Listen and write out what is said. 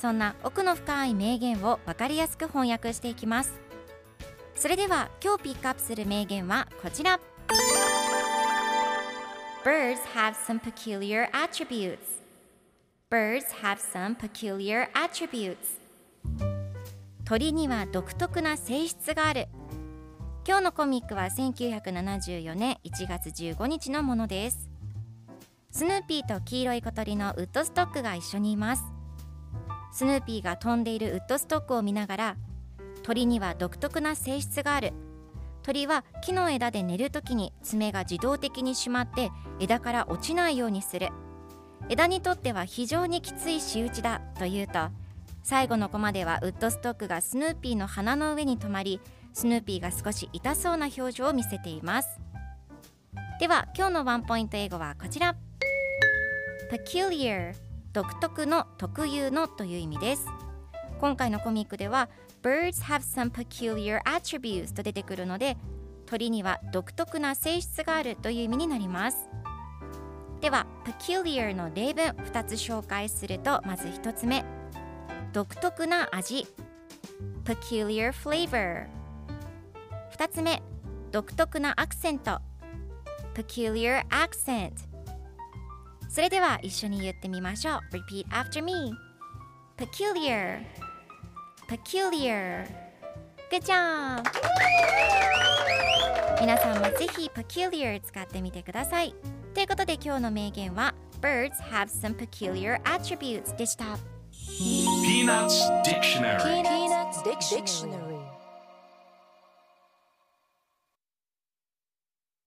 そんな奥の深い名言を分かりやすく翻訳していきます。それでは今日ピックアップする名言はこちら。Birds have some peculiar attributes. Birds have some peculiar attributes. 鳥には独特な性質がある。今日のコミックは1974年1月15日のものです。スヌーピーと黄色い小鳥のウッドストックが一緒にいます。スヌーピーが飛んでいるウッドストックを見ながら鳥には独特な性質がある。鳥は木の枝で寝るときに爪が自動的に締まって枝から落ちないようにする。枝にとっては非常にきつい仕打ちだと言うと最後のコマではウッドストックがスヌーピーの鼻の上に止まりスヌーピーが少し痛そうな表情を見せています。では今日のワンポイント英語はこちら。Peculiar. 独特の特有のという意味です。今回のコミックでは Birds have some peculiar attributes と出てくるので鳥には独特な性質があるという意味になります。では peculiar の例文2つ紹介するとまず1つ目。独特な味。peculiar flavor 2つ目。独特なアクセント。peculiar accent それでは一緒に言ってみましょう Repeat after me peculiar peculiar Good job 皆さんもぜひ peculiar 使ってみてくださいということで今日の名言は Birds have some peculiar attributes でした Peanuts Dictionary Peanuts Dictionary.